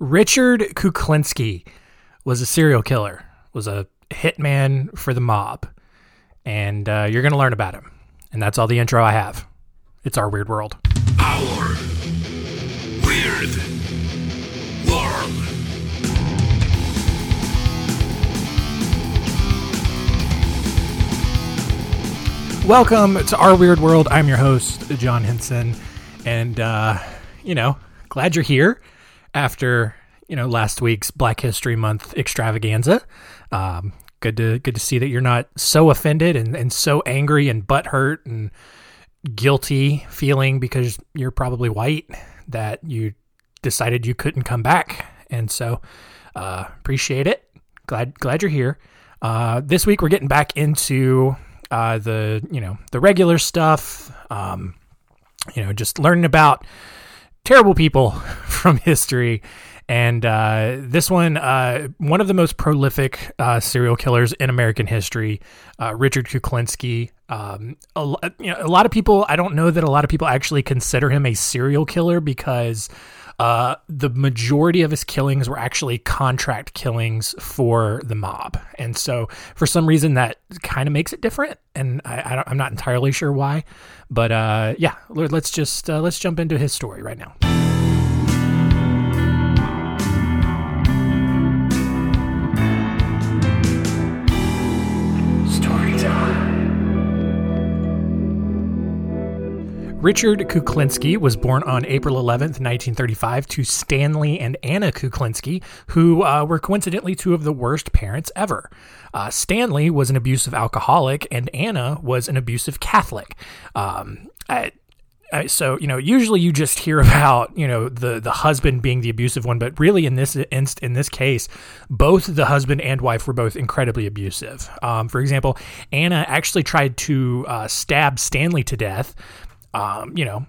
Richard Kuklinski was a serial killer, was a hitman for the mob, and uh, you're going to learn about him. And that's all the intro I have. It's our weird world. Our weird world. Welcome to our weird world. I'm your host, John Hinson, and uh, you know, glad you're here after you know last week's Black History Month extravaganza. Um, good to good to see that you're not so offended and, and so angry and butthurt and guilty feeling because you're probably white that you decided you couldn't come back. And so uh, appreciate it. Glad glad you're here. Uh, this week we're getting back into uh, the you know the regular stuff. Um, you know, just learning about terrible people from history. And uh, this one, uh, one of the most prolific uh, serial killers in American history, uh, Richard Kuklinski. Um, a, you know, a lot of people, I don't know that a lot of people actually consider him a serial killer because uh, the majority of his killings were actually contract killings for the mob, and so for some reason that kind of makes it different. And I, am not entirely sure why, but uh, yeah, let's just uh, let's jump into his story right now. Richard Kuklinski was born on April 11th, 1935, to Stanley and Anna Kuklinski, who uh, were coincidentally two of the worst parents ever. Uh, Stanley was an abusive alcoholic, and Anna was an abusive Catholic. Um, I, so you know, usually you just hear about you know the the husband being the abusive one, but really in this inst- in this case, both the husband and wife were both incredibly abusive. Um, for example, Anna actually tried to uh, stab Stanley to death, um, you know,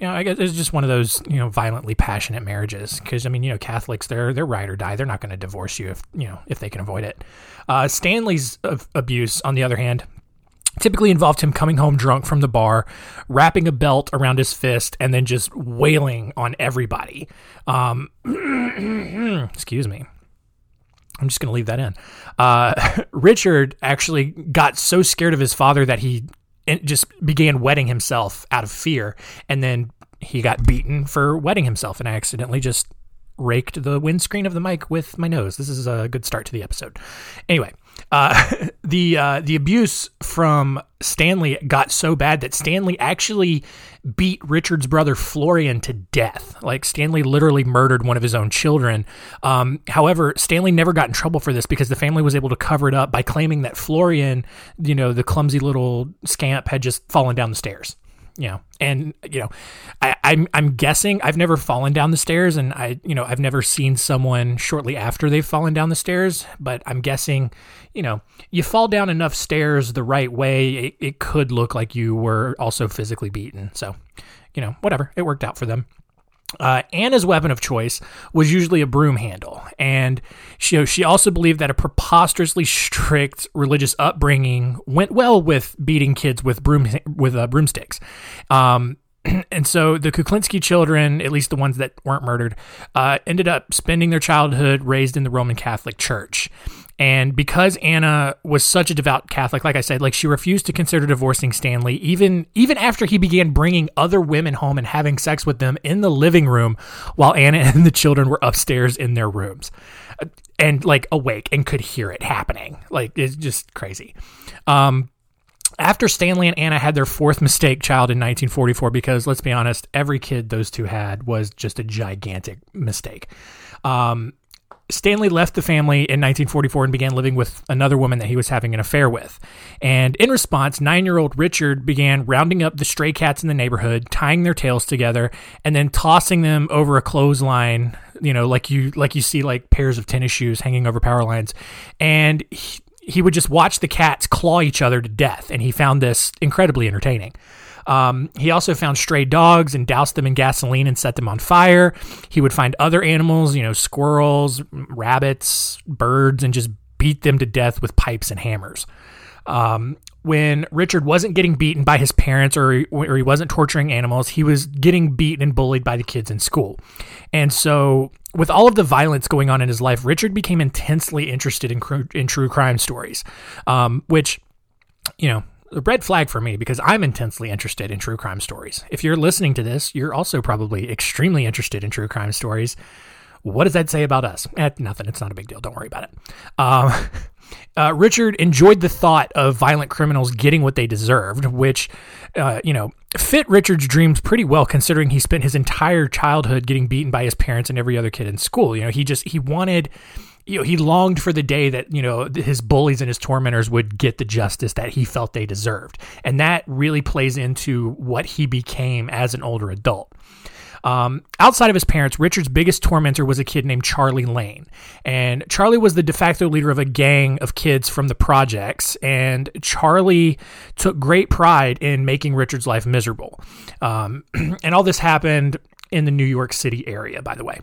you know, I guess it's just one of those, you know, violently passionate marriages. Because I mean, you know, Catholics, they're they're ride or die. They're not going to divorce you if you know if they can avoid it. Uh, Stanley's abuse, on the other hand, typically involved him coming home drunk from the bar, wrapping a belt around his fist, and then just wailing on everybody. Um, excuse me. I'm just going to leave that in. Uh, Richard actually got so scared of his father that he and just began wetting himself out of fear. And then he got beaten for wetting himself, and I accidentally just raked the windscreen of the mic with my nose. This is a good start to the episode. Anyway, uh, the uh, the abuse from Stanley got so bad that Stanley actually beat Richard's brother Florian to death. Like Stanley literally murdered one of his own children. Um, however, Stanley never got in trouble for this because the family was able to cover it up by claiming that Florian, you know, the clumsy little scamp, had just fallen down the stairs you know, and you know, I, I'm I'm guessing I've never fallen down the stairs, and I you know I've never seen someone shortly after they've fallen down the stairs, but I'm guessing, you know, you fall down enough stairs the right way, it, it could look like you were also physically beaten. So, you know, whatever, it worked out for them. Uh, Anna's weapon of choice was usually a broom handle, and she she also believed that a preposterously strict religious upbringing went well with beating kids with broom with uh, broomsticks. Um, and so the Kuklinski children, at least the ones that weren't murdered, uh, ended up spending their childhood raised in the Roman Catholic Church. And because Anna was such a devout Catholic, like I said, like she refused to consider divorcing Stanley, even even after he began bringing other women home and having sex with them in the living room, while Anna and the children were upstairs in their rooms, and like awake and could hear it happening. Like it's just crazy. Um, after Stanley and Anna had their fourth mistake child in 1944, because let's be honest, every kid those two had was just a gigantic mistake. Um, Stanley left the family in 1944 and began living with another woman that he was having an affair with. And in response, nine year old Richard began rounding up the stray cats in the neighborhood, tying their tails together, and then tossing them over a clothesline, you know, like you like you see like pairs of tennis shoes hanging over power lines. And he, he would just watch the cats claw each other to death, and he found this incredibly entertaining. Um, he also found stray dogs and doused them in gasoline and set them on fire. He would find other animals, you know, squirrels, rabbits, birds, and just beat them to death with pipes and hammers. Um, when Richard wasn't getting beaten by his parents or he, or he wasn't torturing animals, he was getting beaten and bullied by the kids in school. And so, with all of the violence going on in his life, Richard became intensely interested in, in true crime stories, um, which, you know, a red flag for me because I'm intensely interested in true crime stories. If you're listening to this, you're also probably extremely interested in true crime stories. What does that say about us? Eh, nothing. It's not a big deal. Don't worry about it. Um, uh, Richard enjoyed the thought of violent criminals getting what they deserved, which, uh, you know, fit Richard's dreams pretty well, considering he spent his entire childhood getting beaten by his parents and every other kid in school. You know, he just he wanted you know, he longed for the day that, you know, his bullies and his tormentors would get the justice that he felt they deserved. And that really plays into what he became as an older adult. Um, outside of his parents, Richard's biggest tormentor was a kid named Charlie Lane. And Charlie was the de facto leader of a gang of kids from the projects. And Charlie took great pride in making Richard's life miserable. Um, and all this happened in the New York City area, by the way.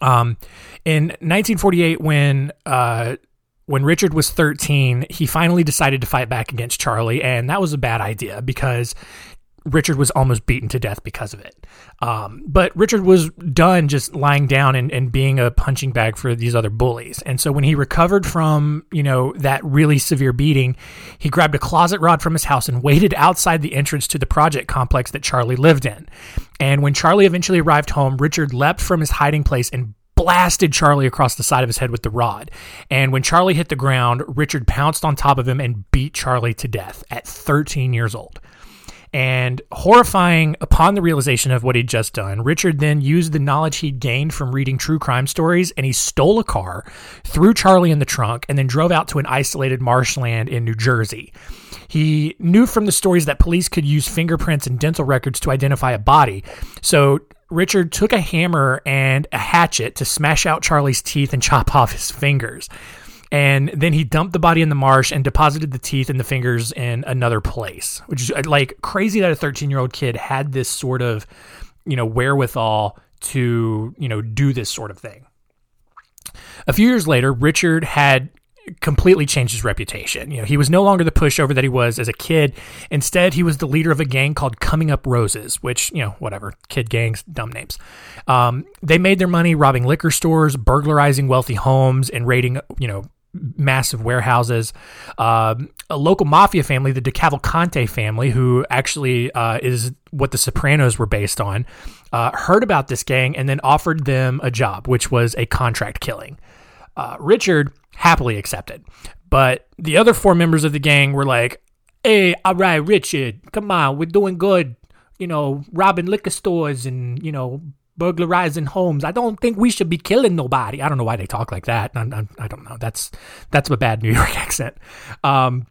Um, in 1948, when uh, when Richard was 13, he finally decided to fight back against Charlie, and that was a bad idea because Richard was almost beaten to death because of it. Um, but Richard was done just lying down and, and being a punching bag for these other bullies. And so when he recovered from, you know, that really severe beating, he grabbed a closet rod from his house and waited outside the entrance to the project complex that Charlie lived in. And when Charlie eventually arrived home, Richard leapt from his hiding place and blasted Charlie across the side of his head with the rod. And when Charlie hit the ground, Richard pounced on top of him and beat Charlie to death at 13 years old. And horrifying upon the realization of what he'd just done, Richard then used the knowledge he'd gained from reading true crime stories and he stole a car, threw Charlie in the trunk, and then drove out to an isolated marshland in New Jersey. He knew from the stories that police could use fingerprints and dental records to identify a body. So Richard took a hammer and a hatchet to smash out Charlie's teeth and chop off his fingers. And then he dumped the body in the marsh and deposited the teeth and the fingers in another place, which is uh, like crazy that a 13 year old kid had this sort of, you know, wherewithal to, you know, do this sort of thing. A few years later, Richard had completely changed his reputation. You know, he was no longer the pushover that he was as a kid. Instead, he was the leader of a gang called Coming Up Roses, which, you know, whatever, kid gangs, dumb names. Um, they made their money robbing liquor stores, burglarizing wealthy homes, and raiding, you know, massive warehouses. Um, a local mafia family, the DeCavalcante family, who actually uh, is what the Sopranos were based on, uh, heard about this gang and then offered them a job, which was a contract killing. Uh, Richard happily accepted, but the other four members of the gang were like, "Hey, all right, Richard, come on, we're doing good. You know, robbing liquor stores and you know burglarizing homes. I don't think we should be killing nobody. I don't know why they talk like that. I, I, I don't know. That's that's a bad New York accent. Um,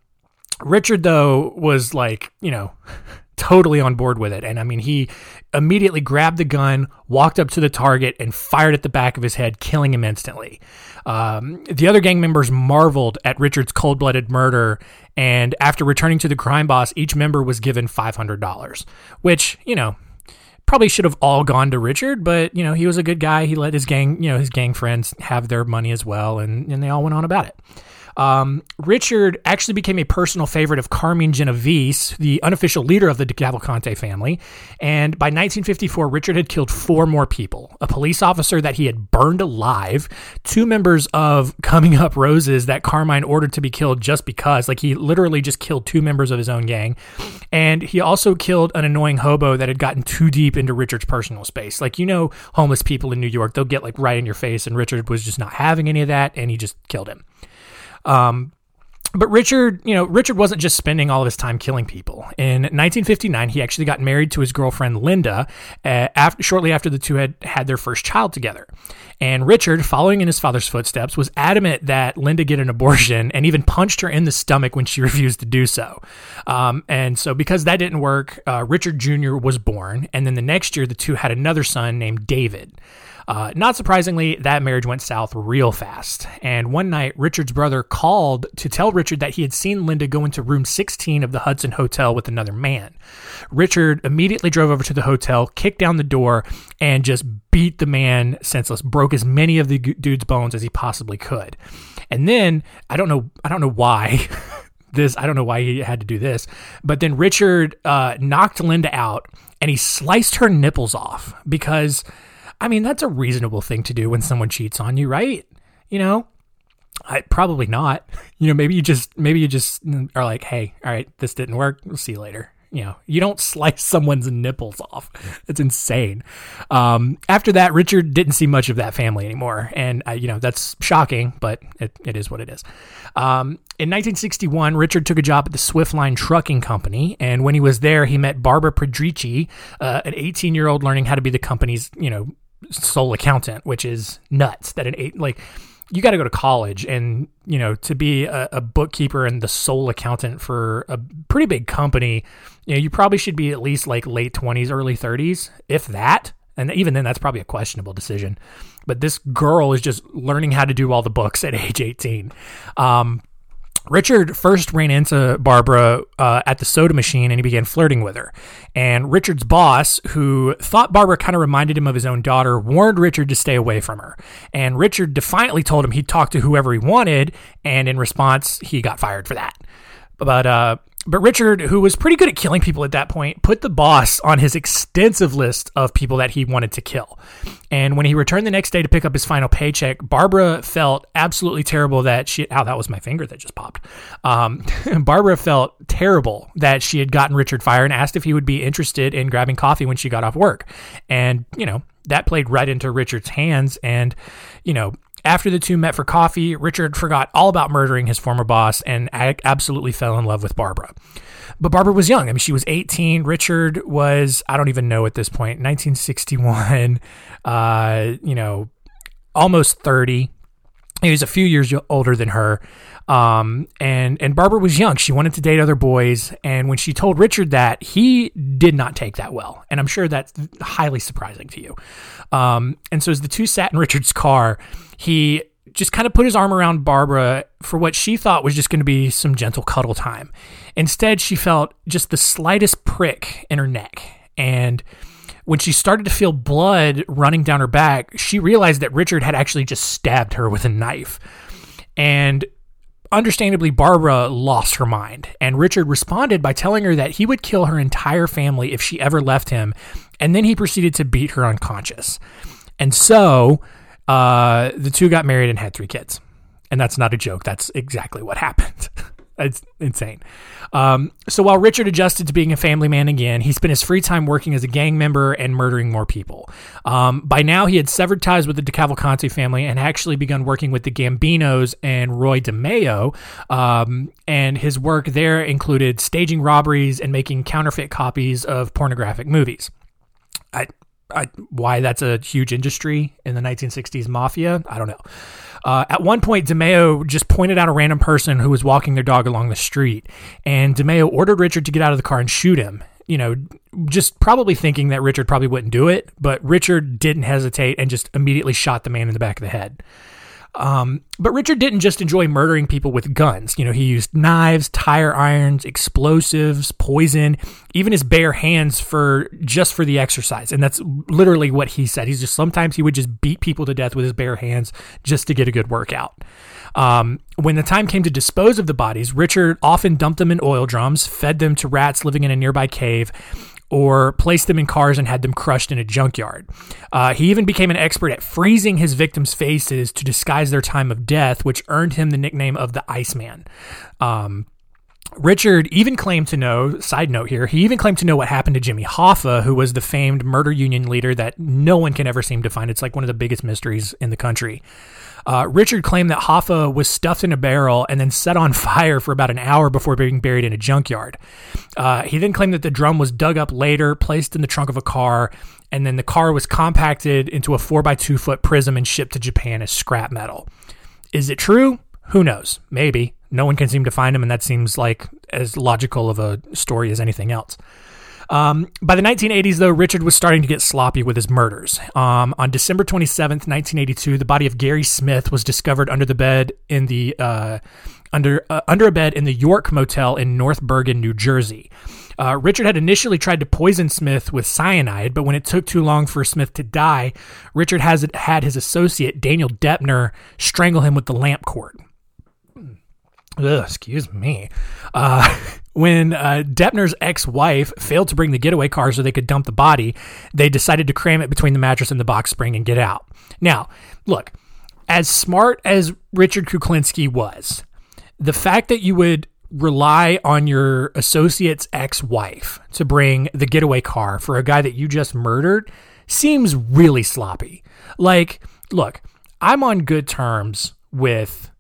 Richard though was like you know totally on board with it, and I mean he immediately grabbed the gun, walked up to the target, and fired at the back of his head, killing him instantly. Um, the other gang members marveled at Richard's cold blooded murder, and after returning to the crime boss, each member was given $500, which, you know, probably should have all gone to Richard, but you know, he was a good guy. He let his gang, you know, his gang friends have their money as well, and, and they all went on about it. Um, Richard actually became a personal favorite of Carmine Genovese, the unofficial leader of the Cavalcante family. And by 1954, Richard had killed four more people a police officer that he had burned alive, two members of Coming Up Roses that Carmine ordered to be killed just because. Like, he literally just killed two members of his own gang. And he also killed an annoying hobo that had gotten too deep into Richard's personal space. Like, you know, homeless people in New York, they'll get like right in your face. And Richard was just not having any of that. And he just killed him. Um, but Richard, you know, Richard wasn't just spending all of his time killing people. In 1959, he actually got married to his girlfriend Linda, uh, after, shortly after the two had had their first child together. And Richard, following in his father's footsteps, was adamant that Linda get an abortion and even punched her in the stomach when she refused to do so. Um, and so, because that didn't work, uh, Richard Jr. was born. And then the next year, the two had another son named David. Uh, not surprisingly, that marriage went south real fast. And one night, Richard's brother called to tell Richard that he had seen Linda go into room 16 of the Hudson Hotel with another man. Richard immediately drove over to the hotel, kicked down the door, and just beat the man senseless, broke as many of the dude's bones as he possibly could. And then, I don't know, I don't know why. this. I don't know why he had to do this, but then Richard uh, knocked Linda out and he sliced her nipples off because, I mean, that's a reasonable thing to do when someone cheats on you, right? You know, I, probably not. You know, maybe you just maybe you just are like, hey, all right, this didn't work. We'll see you later. You know, you don't slice someone's nipples off. It's insane. Um, after that, Richard didn't see much of that family anymore, and uh, you know that's shocking, but it, it is what it is. Um, in 1961, Richard took a job at the Swift Line Trucking Company, and when he was there, he met Barbara Pedrici, uh, an 18 year old learning how to be the company's you know sole accountant, which is nuts. That an eight like you got to go to college and you know to be a, a, bookkeeper and the sole accountant for a pretty big company you know you probably should be at least like late 20s early 30s if that and even then that's probably a questionable decision but this girl is just learning how to do all the books at age 18 um, Richard first ran into Barbara uh, at the soda machine and he began flirting with her. And Richard's boss, who thought Barbara kind of reminded him of his own daughter, warned Richard to stay away from her. And Richard defiantly told him he'd talk to whoever he wanted, and in response, he got fired for that. But uh, but Richard, who was pretty good at killing people at that point, put the boss on his extensive list of people that he wanted to kill. And when he returned the next day to pick up his final paycheck, Barbara felt absolutely terrible that she. Ow, that was my finger that just popped. Um, Barbara felt terrible that she had gotten Richard fired and asked if he would be interested in grabbing coffee when she got off work. And, you know, that played right into Richard's hands. And, you know, after the two met for coffee, Richard forgot all about murdering his former boss and absolutely fell in love with Barbara. But Barbara was young. I mean, she was 18. Richard was, I don't even know at this point, 1961, uh, you know, almost 30. He was a few years older than her. Um, and and Barbara was young. She wanted to date other boys, and when she told Richard that, he did not take that well. And I'm sure that's highly surprising to you. Um, and so as the two sat in Richard's car, he just kind of put his arm around Barbara for what she thought was just going to be some gentle cuddle time. Instead, she felt just the slightest prick in her neck. And when she started to feel blood running down her back, she realized that Richard had actually just stabbed her with a knife. And understandably, Barbara lost her mind. And Richard responded by telling her that he would kill her entire family if she ever left him. And then he proceeded to beat her unconscious. And so uh, the two got married and had three kids. And that's not a joke. That's exactly what happened. it's insane. Um, so while Richard adjusted to being a family man again, he spent his free time working as a gang member and murdering more people. Um, by now, he had severed ties with the DeCavalcante family and actually begun working with the Gambinos and Roy DeMeo. Um, and his work there included staging robberies and making counterfeit copies of pornographic movies. I, I, why that's a huge industry in the 1960s mafia, I don't know. Uh, at one point, DeMeo just pointed out a random person who was walking their dog along the street, and DeMeo ordered Richard to get out of the car and shoot him. You know, just probably thinking that Richard probably wouldn't do it, but Richard didn't hesitate and just immediately shot the man in the back of the head. Um, but Richard didn't just enjoy murdering people with guns. You know, he used knives, tire irons, explosives, poison, even his bare hands for just for the exercise. And that's literally what he said. He's just sometimes he would just beat people to death with his bare hands just to get a good workout. Um, when the time came to dispose of the bodies, Richard often dumped them in oil drums, fed them to rats living in a nearby cave, or placed them in cars and had them crushed in a junkyard. Uh, he even became an expert at freezing his victims' faces to disguise their time of death, which earned him the nickname of the Iceman. Um, Richard even claimed to know, side note here, he even claimed to know what happened to Jimmy Hoffa, who was the famed murder union leader that no one can ever seem to find. It's like one of the biggest mysteries in the country. Uh, Richard claimed that Hoffa was stuffed in a barrel and then set on fire for about an hour before being buried in a junkyard. Uh, he then claimed that the drum was dug up later, placed in the trunk of a car, and then the car was compacted into a 4x2 foot prism and shipped to Japan as scrap metal. Is it true? Who knows? Maybe. No one can seem to find him, and that seems like as logical of a story as anything else. Um, by the 1980s, though, Richard was starting to get sloppy with his murders. Um, on December 27th, 1982, the body of Gary Smith was discovered under the bed in the uh, under uh, under a bed in the York Motel in North Bergen, New Jersey. Uh, Richard had initially tried to poison Smith with cyanide, but when it took too long for Smith to die, Richard has had his associate Daniel Deppner strangle him with the lamp cord. Ugh, excuse me. Uh, when uh, Deppner's ex-wife failed to bring the getaway car so they could dump the body, they decided to cram it between the mattress and the box spring and get out. Now, look, as smart as Richard Kuklinski was, the fact that you would rely on your associate's ex-wife to bring the getaway car for a guy that you just murdered seems really sloppy. Like, look, I'm on good terms with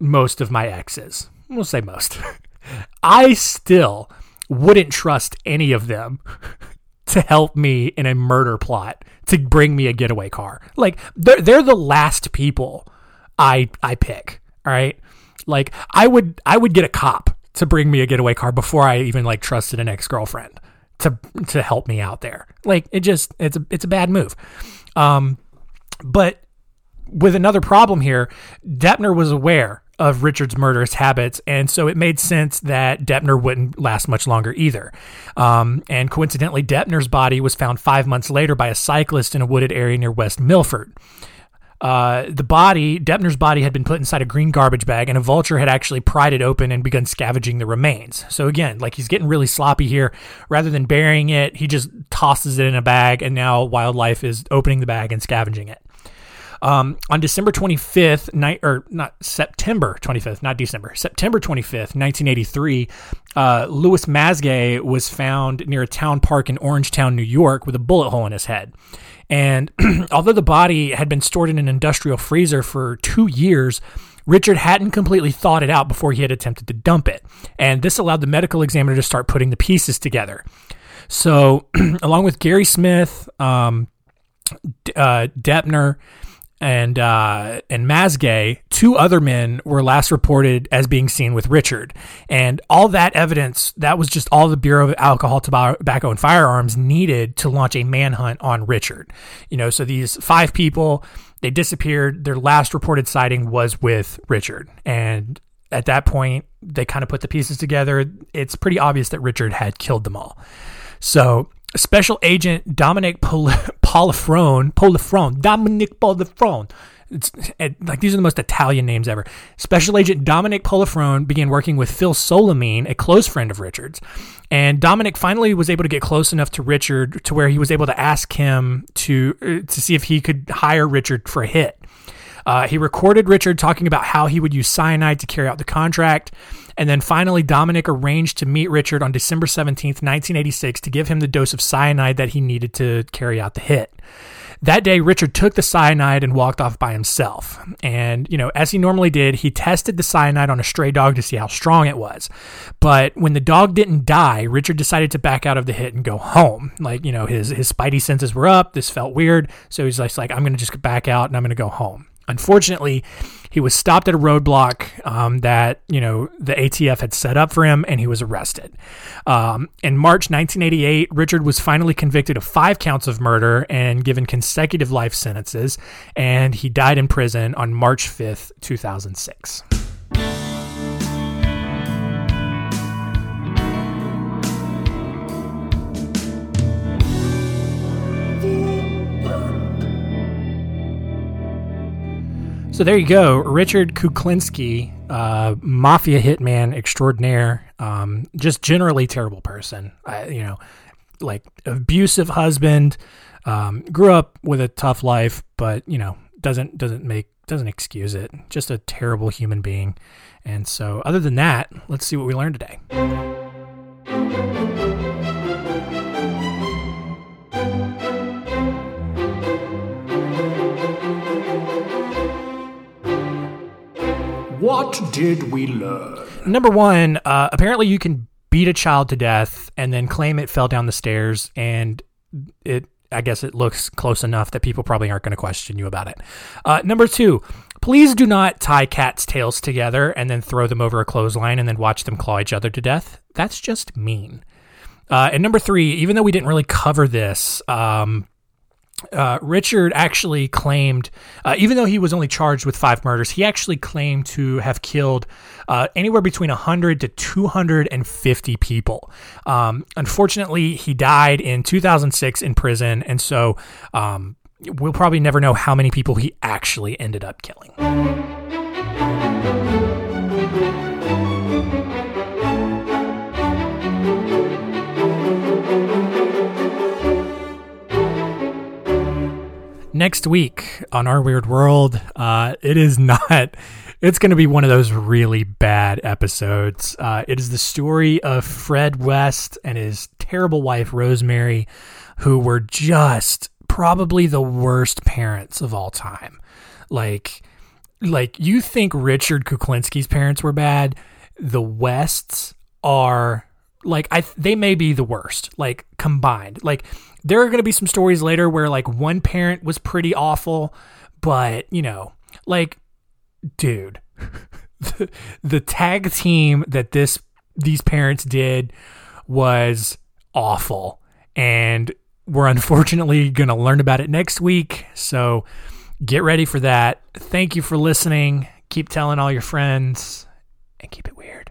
most of my exes. We'll say most. I still wouldn't trust any of them to help me in a murder plot to bring me a getaway car. Like they're they're the last people I I pick. All right. Like I would I would get a cop to bring me a getaway car before I even like trusted an ex girlfriend to to help me out there. Like it just it's a it's a bad move. Um, but with another problem here, Deppner was aware of Richard's murderous habits, and so it made sense that Deppner wouldn't last much longer either. Um, and coincidentally, Deppner's body was found five months later by a cyclist in a wooded area near West Milford. Uh, the body, Deppner's body, had been put inside a green garbage bag, and a vulture had actually pried it open and begun scavenging the remains. So again, like he's getting really sloppy here. Rather than burying it, he just tosses it in a bag, and now wildlife is opening the bag and scavenging it. Um, on December 25th, night or not September 25th, not December, September 25th, 1983, uh, Louis Masgay was found near a town park in Orangetown, New York, with a bullet hole in his head. And although the body had been stored in an industrial freezer for two years, Richard hadn't completely thought it out before he had attempted to dump it. And this allowed the medical examiner to start putting the pieces together. So, along with Gary Smith, um, uh, Deppner, and uh, and Masgay, two other men were last reported as being seen with Richard, and all that evidence that was just all the Bureau of Alcohol, Tobacco, and Firearms needed to launch a manhunt on Richard. You know, so these five people they disappeared. Their last reported sighting was with Richard, and at that point they kind of put the pieces together. It's pretty obvious that Richard had killed them all. So Special Agent Dominic Pol- Polifrone, Polifrone, Dominic Polifrone. It's like these are the most Italian names ever. Special Agent Dominic Polifrone began working with Phil Solimene, a close friend of Richard's, and Dominic finally was able to get close enough to Richard to where he was able to ask him to uh, to see if he could hire Richard for a hit. Uh, he recorded Richard talking about how he would use cyanide to carry out the contract. And then finally, Dominic arranged to meet Richard on December 17th, 1986, to give him the dose of cyanide that he needed to carry out the hit. That day, Richard took the cyanide and walked off by himself. And, you know, as he normally did, he tested the cyanide on a stray dog to see how strong it was. But when the dog didn't die, Richard decided to back out of the hit and go home. Like, you know, his, his spidey senses were up. This felt weird. So he's like, I'm going to just back out and I'm going to go home. Unfortunately, he was stopped at a roadblock um, that you know the ATF had set up for him, and he was arrested. Um, in March 1988, Richard was finally convicted of five counts of murder and given consecutive life sentences, and he died in prison on March 5th, 2006. So there you go, Richard Kuklinski, uh, mafia hitman extraordinaire. Um, just generally terrible person. I, you know, like abusive husband. Um, grew up with a tough life, but you know doesn't doesn't make doesn't excuse it. Just a terrible human being. And so, other than that, let's see what we learned today. What did we learn? Number one, uh, apparently you can beat a child to death and then claim it fell down the stairs, and it. I guess it looks close enough that people probably aren't going to question you about it. Uh, number two, please do not tie cats' tails together and then throw them over a clothesline and then watch them claw each other to death. That's just mean. Uh, and number three, even though we didn't really cover this, um, uh, Richard actually claimed, uh, even though he was only charged with five murders, he actually claimed to have killed uh, anywhere between 100 to 250 people. Um, unfortunately, he died in 2006 in prison, and so um, we'll probably never know how many people he actually ended up killing. Next week on Our Weird World, uh, it is not. It's going to be one of those really bad episodes. Uh, it is the story of Fred West and his terrible wife, Rosemary, who were just probably the worst parents of all time. Like, like you think Richard Kuklinski's parents were bad. The Wests are like I they may be the worst, like combined. Like there are going to be some stories later where like one parent was pretty awful, but you know, like dude, the, the tag team that this these parents did was awful and we're unfortunately going to learn about it next week. So get ready for that. Thank you for listening. Keep telling all your friends and keep it weird.